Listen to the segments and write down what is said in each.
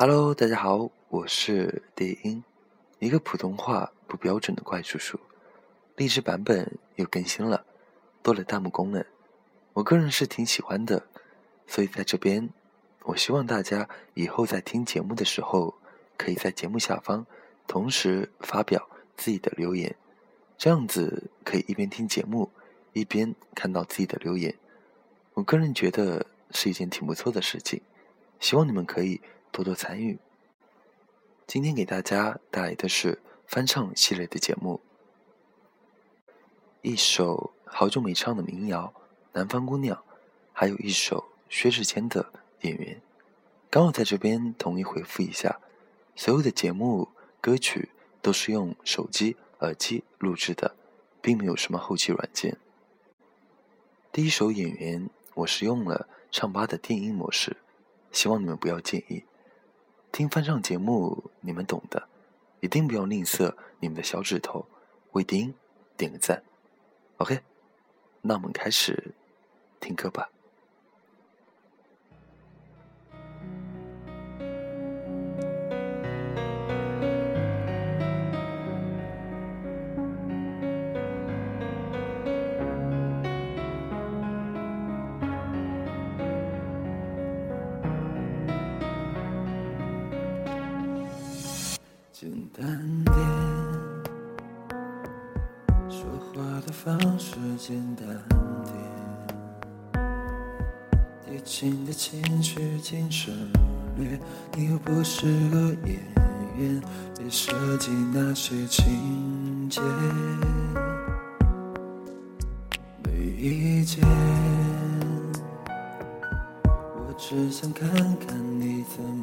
Hello，大家好，我是蝶音，一个普通话不标准的怪叔叔。励志版本又更新了，多了弹幕功能，我个人是挺喜欢的，所以在这边，我希望大家以后在听节目的时候，可以在节目下方同时发表自己的留言，这样子可以一边听节目，一边看到自己的留言。我个人觉得是一件挺不错的事情，希望你们可以多多参与。今天给大家带来的是翻唱系列的节目，一首好久没唱的民谣《南方姑娘》，还有一首薛之谦的《演员》。刚好在这边统一回复一下，所有的节目歌曲都是用手机耳机录制的，并没有什么后期软件。第一首《演员》。我是用了唱吧的电音模式，希望你们不要介意。听翻唱节目，你们懂的，一定不要吝啬你们的小指头，为丁点个赞。OK，那我们开始听歌吧。简单点，说话的方式简单点，低情的情绪尽省略。你又不是个演员，别设计那些情节。没意见，我只想看看你怎么。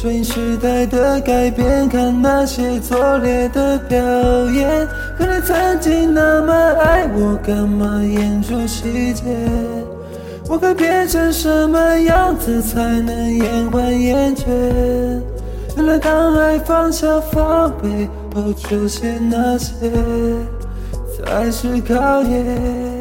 顺应时代的改变，看那些拙劣的表演。可你曾经那么爱我，干嘛演出细节？我该变成什么样子才能延缓厌倦？原来当爱放下防备后出现那些，才是考验。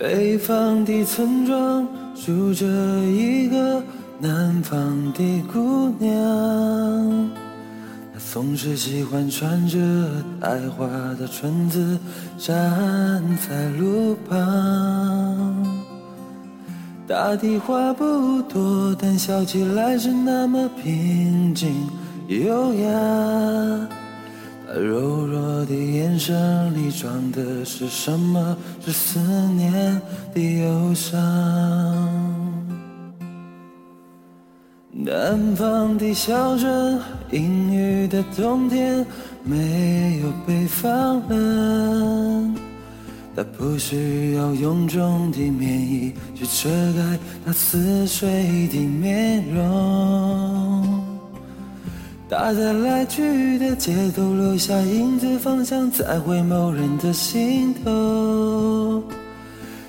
北方的村庄住着一个南方的姑娘，她总是喜欢穿着带花的裙子站在路旁。大地话不多，但笑起来是那么平静优雅。柔弱的眼神里装的是什么？是思念的忧伤。南方的小镇，阴雨的冬天，没有北方冷。他不需要臃肿的棉衣去遮盖那似水的面容。大在来去的街头，留下影子，方向在回眸人的心头。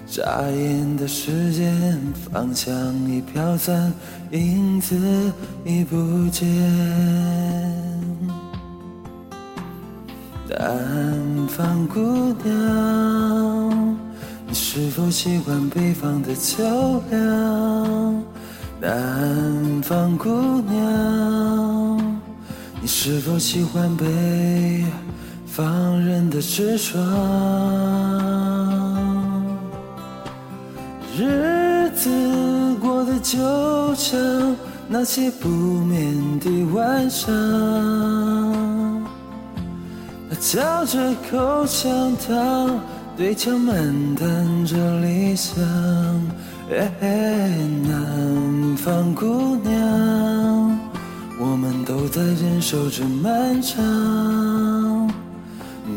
眨眼的时间，方向已飘散，影子已不见。南方姑娘，你是否习惯北方的秋凉？南方姑娘，你是否喜欢北方人的直爽？日子过得就像那些不眠的晚上。嚼着口香糖，对墙漫谈着理想。南方姑娘，我们都在忍受着漫长。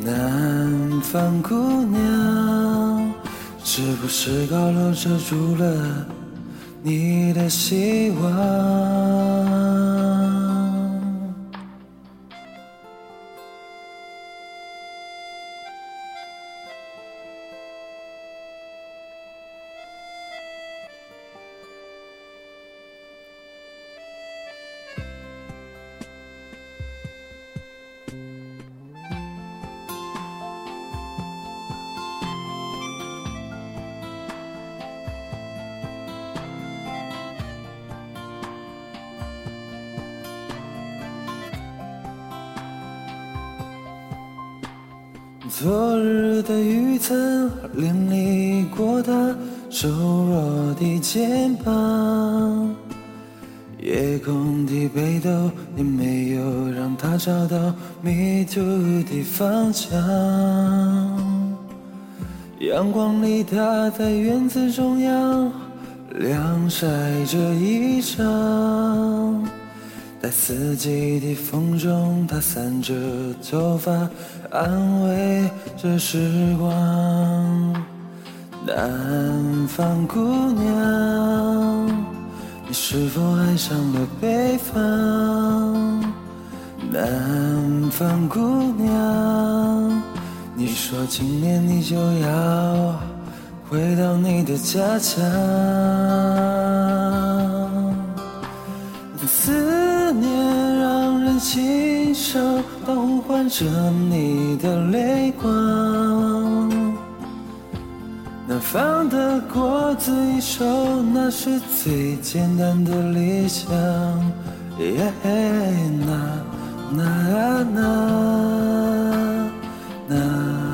南方姑娘，是不是高楼遮住了你的希望？昨日的雨曾淋漓过他瘦弱的肩膀，夜空的北斗也没有让他找到迷途的方向。阳光里，他在院子中央晾晒着衣裳。在四季的风中，她散着头发，安慰着时光。南方姑娘，你是否爱上了北方？南方姑娘，你说今年你就要回到你的家乡。思亲手呼唤着你的泪光。那放的过自熟，那是最简单的理想。耶、那那。那那